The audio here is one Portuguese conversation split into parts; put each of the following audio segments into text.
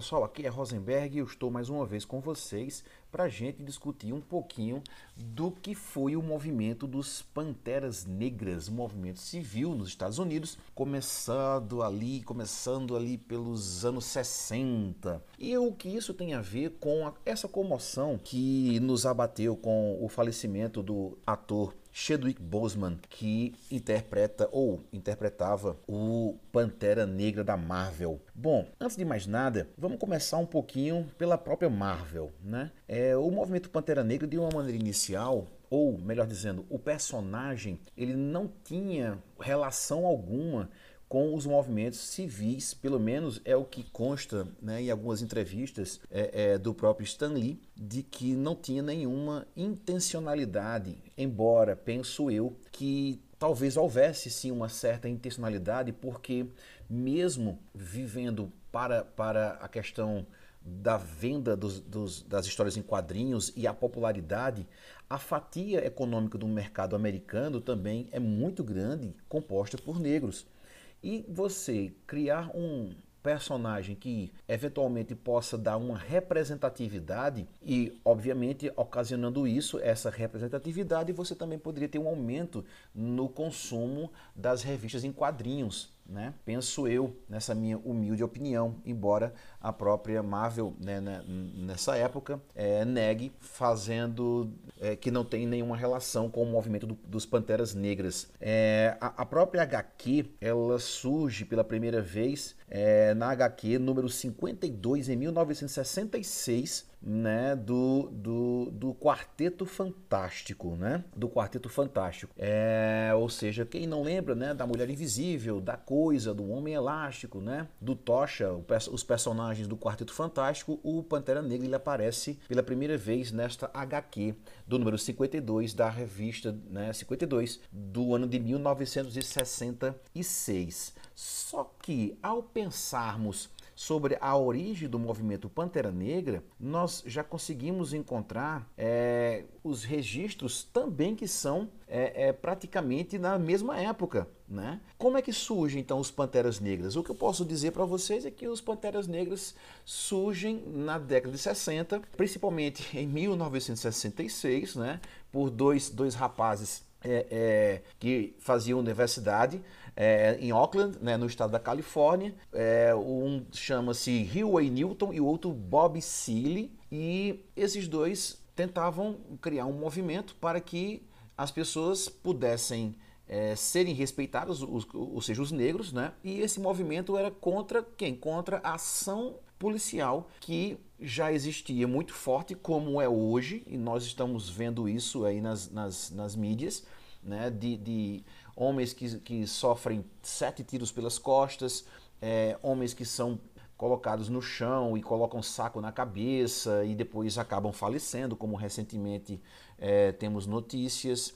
pessoal, aqui é Rosenberg e eu estou mais uma vez com vocês para a gente discutir um pouquinho do que foi o movimento dos Panteras Negras, um movimento civil nos Estados Unidos, começando ali, começando ali pelos anos 60. E o que isso tem a ver com a, essa comoção que nos abateu com o falecimento do ator Chadwick Boseman, que interpreta ou interpretava o Pantera Negra da Marvel. Bom, antes de mais nada, vamos começar um pouquinho pela própria Marvel, né? É, o movimento Pantera Negra, de uma maneira inicial, ou melhor dizendo, o personagem, ele não tinha relação alguma com os movimentos civis, pelo menos é o que consta né, em algumas entrevistas é, é, do próprio Stan Lee, de que não tinha nenhuma intencionalidade, embora penso eu que talvez houvesse sim uma certa intencionalidade, porque mesmo vivendo para, para a questão da venda dos, dos, das histórias em quadrinhos e a popularidade, a fatia econômica do mercado americano também é muito grande, composta por negros. E você criar um personagem que eventualmente possa dar uma representatividade e, obviamente, ocasionando isso, essa representatividade, você também poderia ter um aumento no consumo das revistas em quadrinhos né? Penso eu, nessa minha humilde opinião, embora a própria Marvel, né, né nessa época, é, negue, fazendo é, que não tem nenhuma relação com o movimento do, dos Panteras Negras. É, a, a, própria HQ, ela surge pela primeira vez é, na HQ número 52, em 1966, né, do, do, do Quarteto Fantástico, né? Do Quarteto Fantástico. É, ou seja, quem não lembra, né, da Mulher Invisível, da Coisa, do Homem Elástico, né, do Tocha, os personagens do Quarteto Fantástico, o Pantera Negra ele aparece pela primeira vez nesta HQ do número 52 da revista, né, 52 do ano de 1966. Só que ao pensarmos sobre a origem do movimento Pantera Negra, nós já conseguimos encontrar é, os registros também que são é, é, praticamente na mesma época. Né? Como é que surgem então os Panteras Negras? O que eu posso dizer para vocês é que os Panteras Negras surgem na década de 60, principalmente em 1966, né? por dois, dois rapazes é, é, que faziam universidade é, em Oakland, né, no estado da Califórnia. É, um chama-se Hillway Newton e o outro Bob Seeley. E esses dois tentavam criar um movimento para que as pessoas pudessem é, serem respeitados, os, ou seja, os negros, né? E esse movimento era contra quem? Contra a ação policial que já existia muito forte, como é hoje, e nós estamos vendo isso aí nas, nas, nas mídias, né? De, de homens que, que sofrem sete tiros pelas costas, é, homens que são colocados no chão e colocam saco na cabeça e depois acabam falecendo, como recentemente é, temos notícias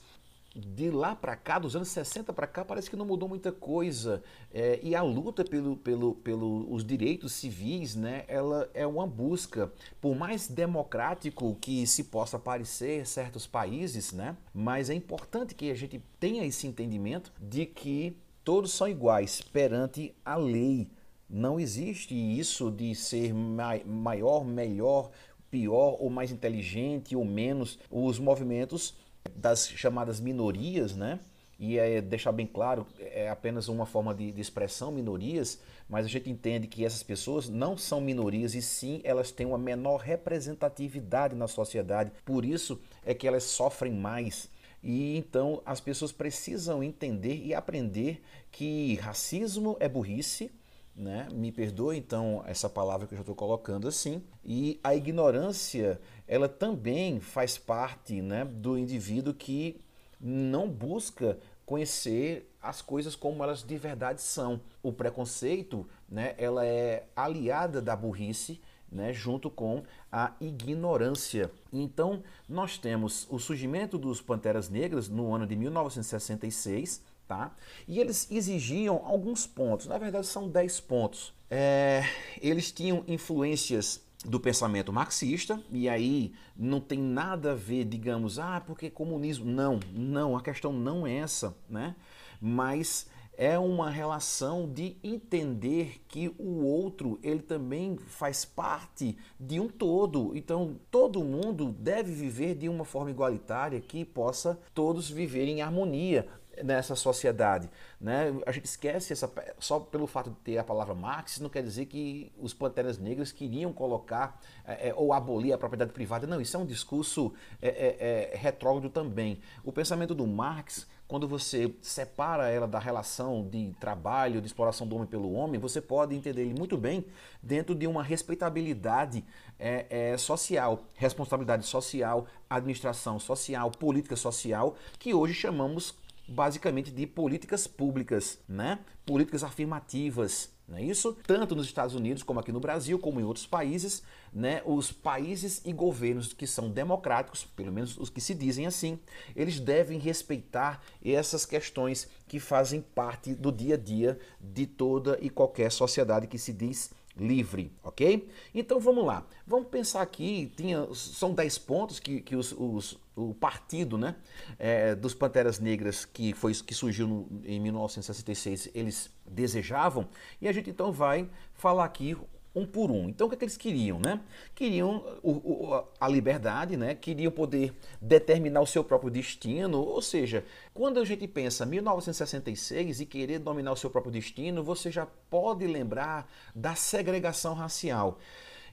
de lá para cá, dos anos 60 para cá, parece que não mudou muita coisa. É, e a luta pelos pelo, pelo, os direitos civis, né, ela é uma busca, por mais democrático que se possa parecer certos países, né, mas é importante que a gente tenha esse entendimento de que todos são iguais perante a lei. Não existe isso de ser maior, melhor, pior ou mais inteligente ou menos. Os movimentos das chamadas minorias, né? E é deixar bem claro, é apenas uma forma de, de, expressão, minorias, mas a gente entende que essas pessoas não são minorias e sim elas têm uma menor representatividade na sociedade, por isso é que elas sofrem mais. E então as pessoas precisam entender e aprender que racismo é burrice, né? Me perdoe então essa palavra que eu já estou colocando assim. E a ignorância, ela também faz parte, né, do indivíduo que não busca conhecer as coisas como elas de verdade são. O preconceito, né, ela é aliada da burrice, né, junto com a ignorância. Então, nós temos o surgimento dos Panteras Negras no ano de 1966, Tá? E eles exigiam alguns pontos, na verdade são 10 pontos. É, eles tinham influências do pensamento marxista, e aí não tem nada a ver, digamos, ah, porque comunismo. Não, não, a questão não é essa, né? Mas é uma relação de entender que o outro ele também faz parte de um todo. Então todo mundo deve viver de uma forma igualitária que possa todos viver em harmonia nessa sociedade. Né? A gente esquece essa, só pelo fato de ter a palavra Marx, não quer dizer que os Panteras Negras queriam colocar é, é ou abolir a propriedade privada. Não, isso é um discurso é, é, é, retrógrado também. O pensamento do Marx quando você separa ela da relação de trabalho, de exploração do homem pelo homem, você pode entender ele muito bem dentro de uma respeitabilidade é, social, responsabilidade social, administração social, política social, que hoje chamamos basicamente de políticas públicas, né? políticas afirmativas, não é isso? Tanto nos Estados Unidos como aqui no Brasil, como em outros países, né, os países e governos que são democráticos, pelo menos os que se dizem assim, eles devem respeitar essas questões que fazem parte do dia a dia de toda e qualquer sociedade que se diz livre, ok? Então vamos lá, vamos pensar aqui, tinha, são 10 pontos que, que os, os, o partido né, é, dos Panteras Negras, que, foi, que surgiu no, em 1966, eles desejavam, e a gente então vai falar aqui um por um. Então o que, é que eles queriam? Né? Queriam o, o, a liberdade, né? queriam poder determinar o seu próprio destino, ou seja, quando a gente pensa 1966 e querer dominar o seu próprio destino, você já pode lembrar da segregação racial.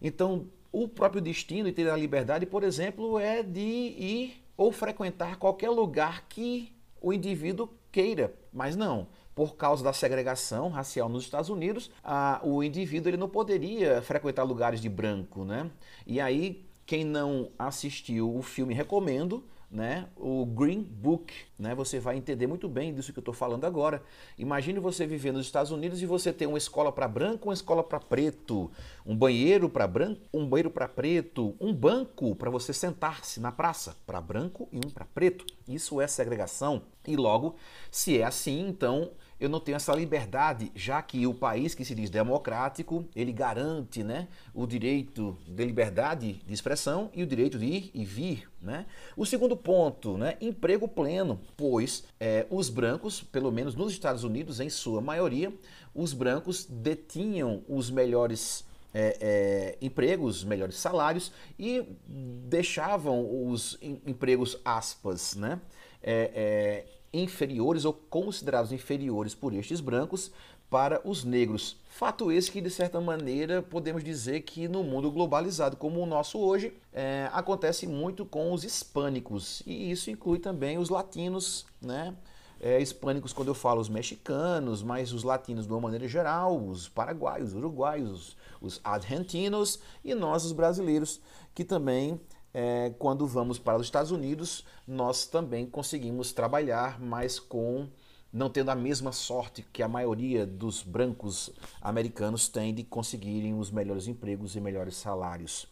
Então, o próprio destino e ter a liberdade, por exemplo, é de ir ou frequentar qualquer lugar que o indivíduo queira, mas não por causa da segregação racial nos Estados Unidos, a, o indivíduo ele não poderia frequentar lugares de branco, né? E aí, quem não assistiu o filme, recomendo, né, o Green Book, né, você vai entender muito bem disso que eu estou falando agora. Imagine você viver nos Estados Unidos e você ter uma escola para branco, uma escola para preto, um banheiro para branco, um banheiro para preto, um banco para você sentar-se na praça para branco e um para preto. Isso é segregação. E logo, se é assim, então eu não tenho essa liberdade, já que o país que se diz democrático, ele garante né, o direito de liberdade de expressão e o direito de ir e vir. Né? O segundo ponto, né, emprego pleno, pois é, os brancos, pelo menos nos Estados Unidos, em sua maioria, os brancos detinham os melhores é, é, empregos, melhores salários e deixavam os empregos, aspas, né, é, é inferiores ou considerados inferiores por estes brancos para os negros. Fato esse que, de certa maneira, podemos dizer que no mundo globalizado como o nosso hoje, é, acontece muito com os hispânicos, e isso inclui também os latinos, né? É, hispânicos, quando eu falo os mexicanos, mas os latinos de uma maneira geral, os paraguaios, os uruguaios, os argentinos e nós, os brasileiros, que também é, quando vamos para os Estados Unidos, nós também conseguimos trabalhar, mas com não tendo a mesma sorte que a maioria dos brancos americanos tem de conseguirem os melhores empregos e melhores salários.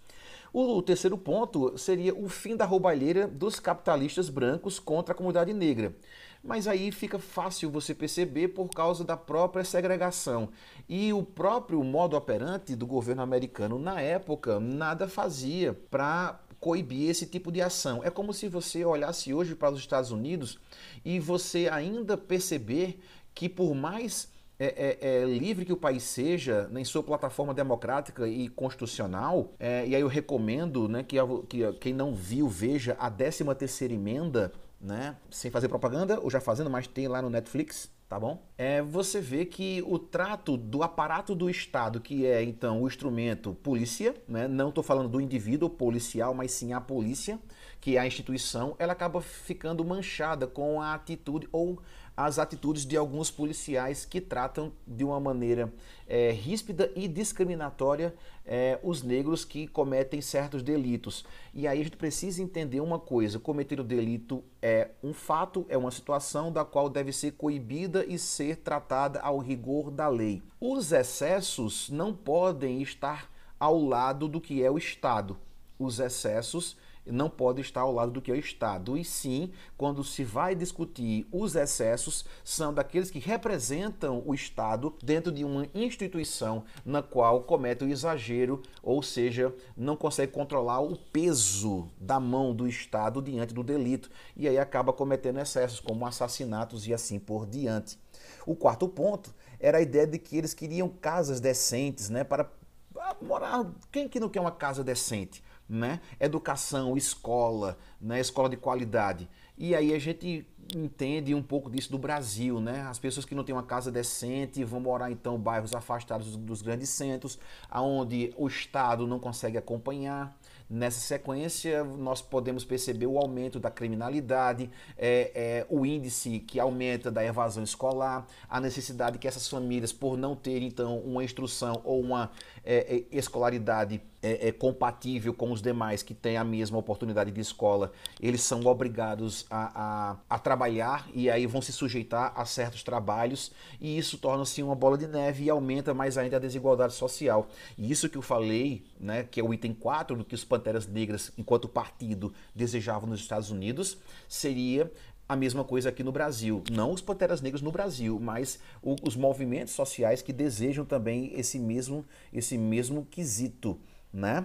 O terceiro ponto seria o fim da roubalheira dos capitalistas brancos contra a comunidade negra. Mas aí fica fácil você perceber por causa da própria segregação. E o próprio modo operante do governo americano na época nada fazia para coibir esse tipo de ação. É como se você olhasse hoje para os Estados Unidos e você ainda perceber que por mais é, é, é, livre que o país seja em sua plataforma democrática e constitucional, é, e aí eu recomendo né, que, que, quem não viu veja a 13 terceira emenda, né, sem fazer propaganda, ou já fazendo, mas tem lá no Netflix, tá bom? É, você vê que o trato do aparato do Estado, que é então o instrumento polícia, né? não estou falando do indivíduo policial, mas sim a polícia, que é a instituição, ela acaba ficando manchada com a atitude ou as atitudes de alguns policiais que tratam de uma maneira é, ríspida e discriminatória é, os negros que cometem certos delitos. E aí a gente precisa entender uma coisa: cometer o delito é um fato, é uma situação da qual deve ser coibida e ser tratada ao rigor da lei. Os excessos não podem estar ao lado do que é o Estado. Os excessos não pode estar ao lado do que é o Estado. E sim, quando se vai discutir os excessos, são daqueles que representam o Estado dentro de uma instituição na qual comete o exagero, ou seja, não consegue controlar o peso da mão do Estado diante do delito. E aí acaba cometendo excessos, como assassinatos e assim por diante. O quarto ponto era a ideia de que eles queriam casas decentes, né, para morar. Quem que não quer uma casa decente? Né? Educação, escola, né? escola de qualidade. E aí a gente entende um pouco disso do Brasil, né? As pessoas que não têm uma casa decente vão morar então em bairros afastados dos grandes centros, aonde o Estado não consegue acompanhar. Nessa sequência, nós podemos perceber o aumento da criminalidade, é, é, o índice que aumenta da evasão escolar, a necessidade que essas famílias, por não terem então uma instrução ou uma é, é escolaridade é, é, compatível com os demais que têm a mesma oportunidade de escola, eles são obrigados a, a, a trabalhar e aí vão se sujeitar a certos trabalhos e isso torna-se uma bola de neve e aumenta mais ainda a desigualdade social. E isso que eu falei, né, que é o item 4 do que os Panteras Negras, enquanto partido, desejavam nos Estados Unidos, seria a mesma coisa aqui no Brasil. Não os Panteras Negras no Brasil, mas o, os movimentos sociais que desejam também esse mesmo, esse mesmo quesito né?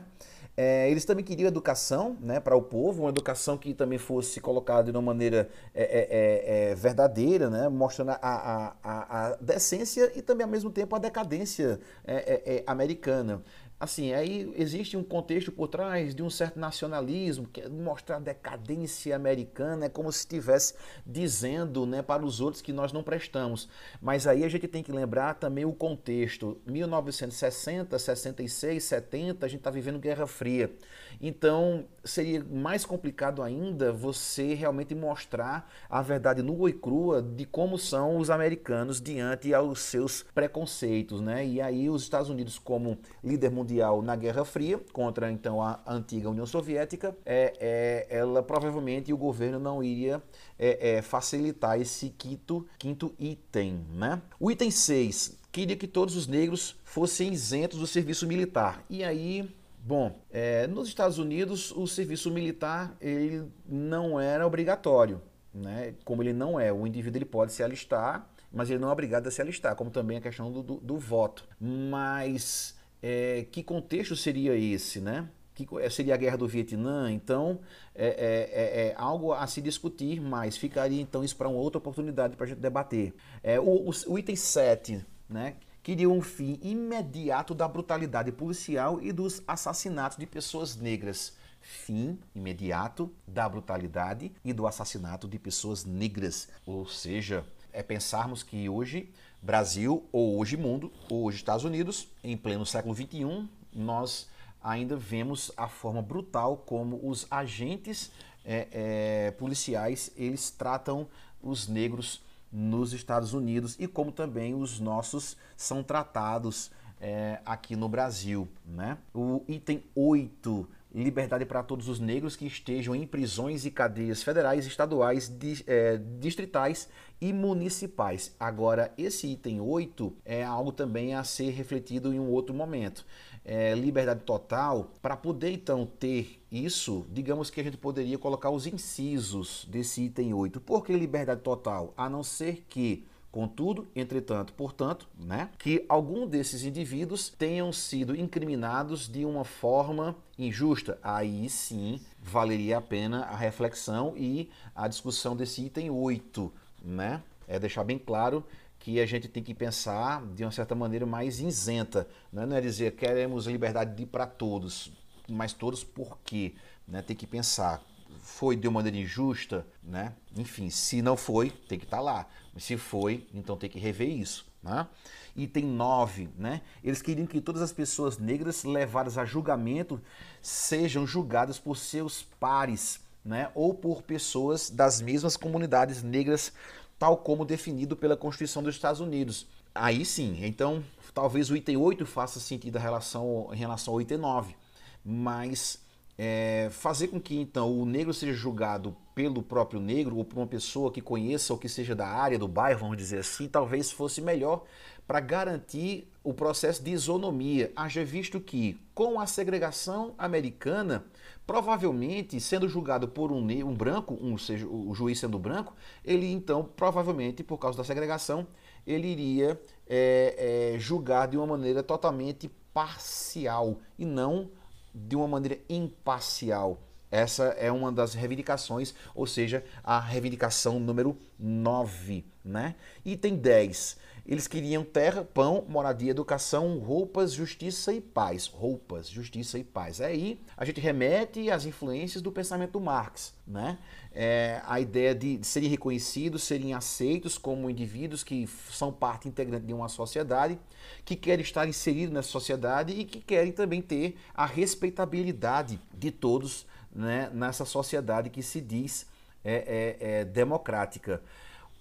É, eles também queriam educação né, para o povo, uma educação que também fosse colocada de uma maneira é, é, é, é verdadeira, né, mostrando a, a, a, decência e também ao mesmo tempo a decadência é, americana. Assim, aí existe um contexto por trás de um certo nacionalismo, que é mostrar a decadência americana, é como se estivesse dizendo né, para os outros que nós não prestamos. Mas aí a gente tem que lembrar também o contexto. 1960, 66, 70, a gente está vivendo Guerra Fria. Então, seria mais complicado ainda você realmente mostrar a verdade nua e crua de como são os americanos diante aos seus preconceitos, né? E aí os Estados Unidos como líder mundial na Guerra Fria contra então a antiga União Soviética, é, é ela provavelmente o governo não iria é, é, facilitar esse quinto, quinto item, né? O item 6 queria que todos os negros fossem isentos do serviço militar. E aí Bom, é, nos Estados Unidos o serviço militar ele não era obrigatório, né? Como ele não é, o indivíduo ele pode se alistar, mas ele não é obrigado a se alistar, como também a questão do, do, do voto. Mas é, que contexto seria esse, né? Que é, seria a guerra do Vietnã, então é, é, é, algo a se discutir mais. Ficaria então isso para uma outra oportunidade para a gente debater. O, o, o item 7, né? Queria um fim imediato da brutalidade policial e dos assassinatos de pessoas negras. Fim imediato da brutalidade e do assassinato de pessoas negras. Ou seja, é pensarmos que hoje Brasil, ou hoje mundo, ou hoje Estados Unidos, em pleno século XXI, nós ainda vemos a forma brutal como os agentes é, é, policiais eles tratam os negros nos Estados Unidos e como também os nossos são tratados é, aqui no Brasil. Né? O item 8, liberdade para todos os negros que estejam em prisões e cadeias federais, estaduais, di, é, distritais e municipais. Agora, esse item 8 é algo também a ser refletido em um outro momento é, liberdade total, para poder então ter isso, digamos que a gente poderia colocar os incisos desse item 8. Por que liberdade total? A não ser que Contudo, entretanto, portanto, né, que algum desses indivíduos tenham sido incriminados de uma forma injusta. Aí sim valeria a pena a reflexão e a discussão desse item 8, né? É deixar bem claro que a gente tem que pensar de uma certa maneira mais isenta. Né? Não é dizer queremos liberdade de para todos, mas todos por quê? Né? Tem que pensar, foi de uma maneira injusta? Né? Enfim, se não foi, tem que estar tá lá. Mas se foi, então tem que rever isso. Né? Item 9, né? eles queriam que todas as pessoas negras levadas a julgamento sejam julgadas por seus pares né? ou por pessoas das mesmas comunidades negras tal como definido pela Constituição dos Estados Unidos. Aí sim, então talvez o item 8 faça sentido em relação, em relação ao item 9, mas é, fazer com que então o negro seja julgado pelo próprio negro ou por uma pessoa que conheça ou que seja da área do bairro, vamos dizer assim, talvez fosse melhor para garantir o processo de isonomia, haja visto que, com a segregação americana, provavelmente, sendo julgado por um, um branco, um, seja, o juiz sendo branco, ele então, provavelmente, por causa da segregação, ele iria é, é, julgar de uma maneira totalmente parcial e não de uma maneira imparcial. Essa é uma das reivindicações, ou seja, a reivindicação número 9. Né? Item 10. Eles queriam terra, pão, moradia, educação, roupas, justiça e paz. Roupas, justiça e paz. Aí a gente remete às influências do pensamento do Marx. Né? É, a ideia de serem reconhecidos, serem aceitos como indivíduos que são parte integrante de uma sociedade, que querem estar inseridos nessa sociedade e que querem também ter a respeitabilidade de todos né, nessa sociedade que se diz é, é, é, democrática.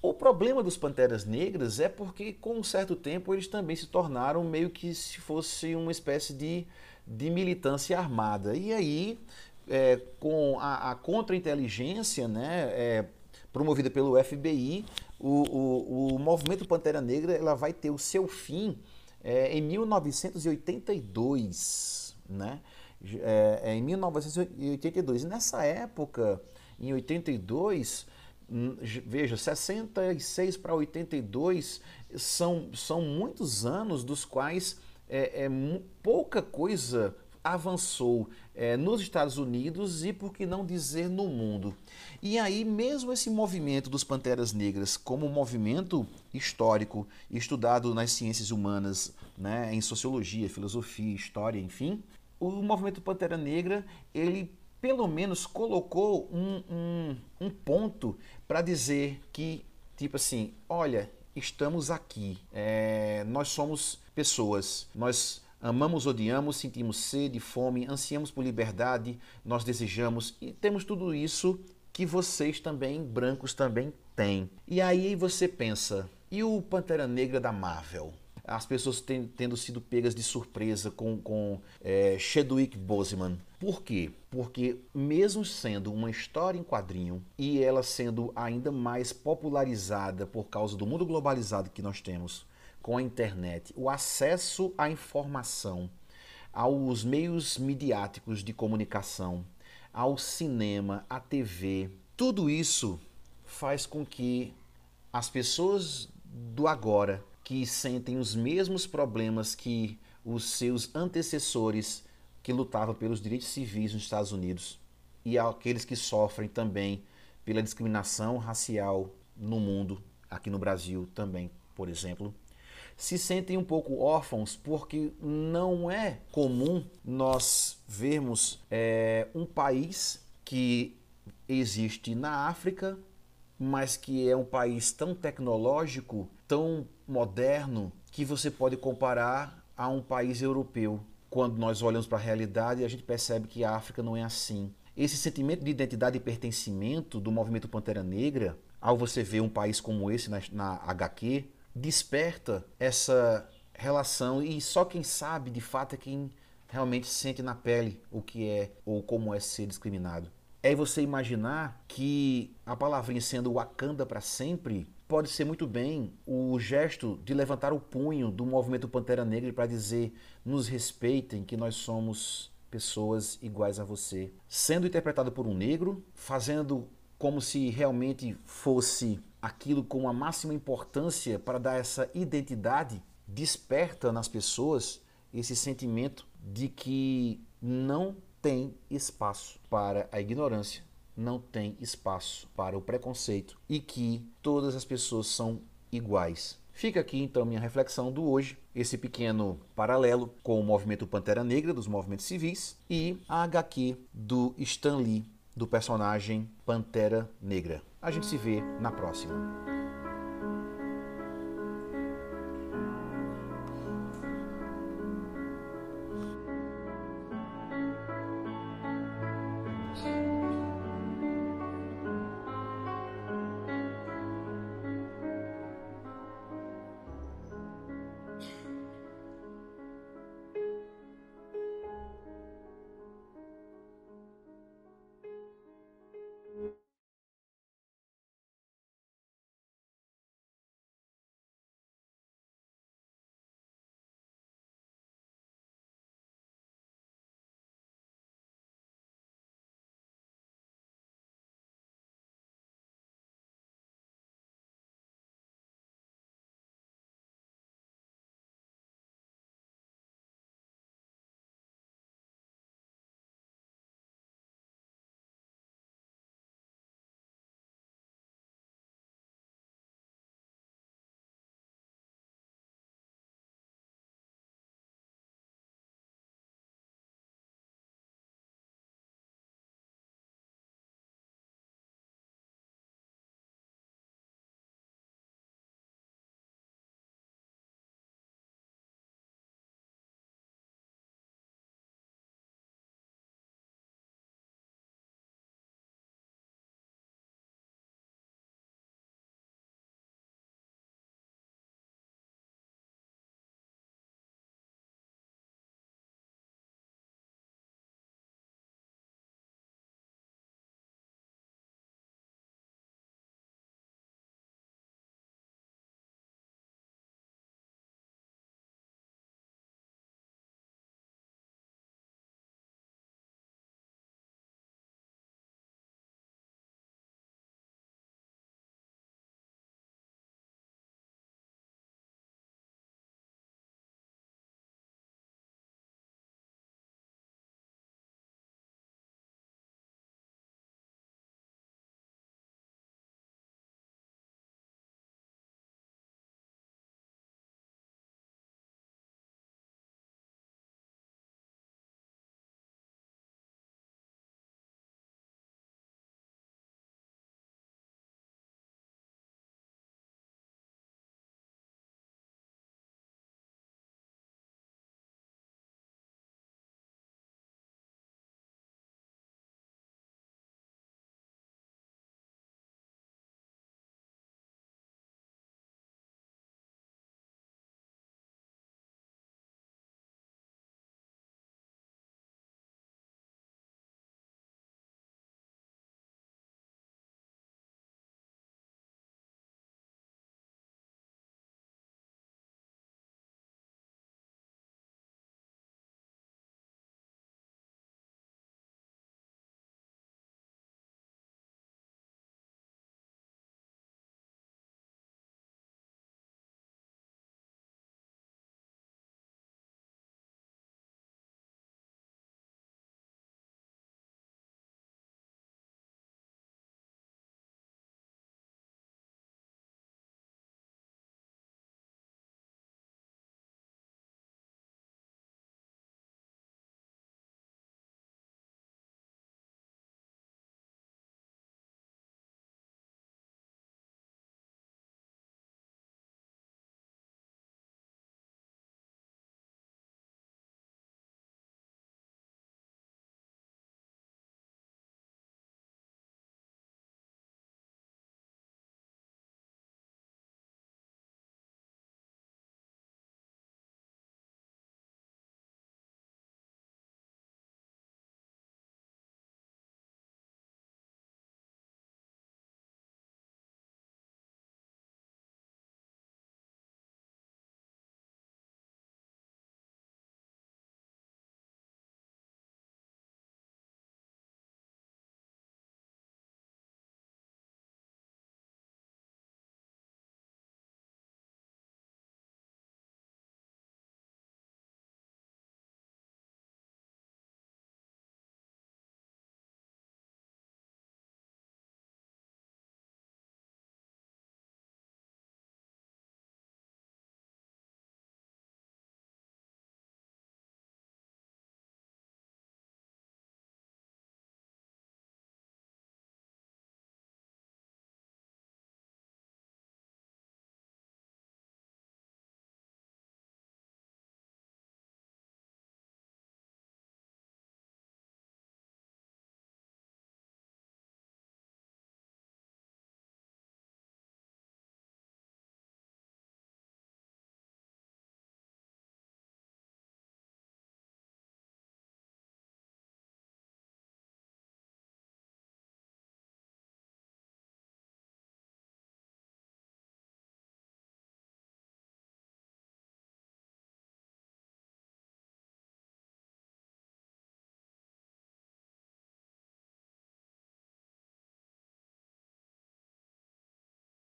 O problema dos Panteras Negras é porque, com um certo tempo, eles também se tornaram meio que se fosse uma espécie de, de militância armada. E aí, é, com a, a contra-inteligência né, é, promovida pelo FBI, o, o, o, movimento Pantera Negra ela vai ter o seu fim é, em 1982. Né? É, é, em 1982. E nessa época, em 82, hum, veja, 66 para 82 são, são muitos anos dos quais é, é pouca coisa avançou é, nos Estados Unidos e, por que não dizer, no mundo. E aí, mesmo esse movimento dos Panteras Negras, como movimento histórico, estudado nas ciências humanas, né, em sociologia, filosofia, história, enfim, o movimento Pantera Negra, ele pelo menos colocou um, um, um ponto para dizer que, tipo assim, olha, estamos aqui, é, nós somos pessoas, nós amamos, odiamos, sentimos sede, fome, ansiamos por liberdade, nós desejamos e temos tudo isso que vocês também, brancos, também têm. E aí você pensa, e o Pantera Negra da Marvel? As pessoas ten, tendo sido pegas de surpresa com, com é, Chadwick Boseman. Por quê? Porque mesmo sendo uma história em quadrinho e ela sendo ainda mais popularizada por causa do mundo globalizado que nós temos com a internet, o acesso à informação, aos meios midiáticos de comunicação, ao cinema, à TV, tudo isso faz com que as pessoas do agora que sentem os mesmos problemas que os seus antecessores que lutavam pelos direitos civis nos Estados Unidos e aqueles que sofrem também pela discriminação racial no mundo, aqui no Brasil também, por exemplo, se sentem um pouco órfãos porque não é comum nós vermos é, um país que existe na África, mas que é um país tão tecnológico, tão moderno, que você pode comparar a um país europeu. Quando nós olhamos para a realidade, a gente percebe que a África não é assim. Esse sentimento de identidade e pertencimento do movimento Pantera Negra, ao você ver um país como esse na, na HQ, desperta essa relação e só quem sabe de fato é quem realmente sente na pele o que é ou como é ser discriminado é você imaginar que a palavrinha sendo Wakanda para sempre pode ser muito bem o gesto de levantar o punho do movimento Pantera Negra para dizer nos respeitem que nós somos pessoas iguais a você. Sendo interpretado por um negro, fazendo como se realmente fosse aquilo com a máxima importância para dar essa identidade, desperta nas pessoas esse sentimento de que não tem espaço para a ignorância, não tem espaço para o preconceito e que todas as pessoas são iguais. Fica aqui então minha reflexão do hoje, esse pequeno paralelo com o movimento Pantera Negra dos movimentos civis e a HQ do Stan Lee, do personagem Pantera Negra. A gente se vê na próxima.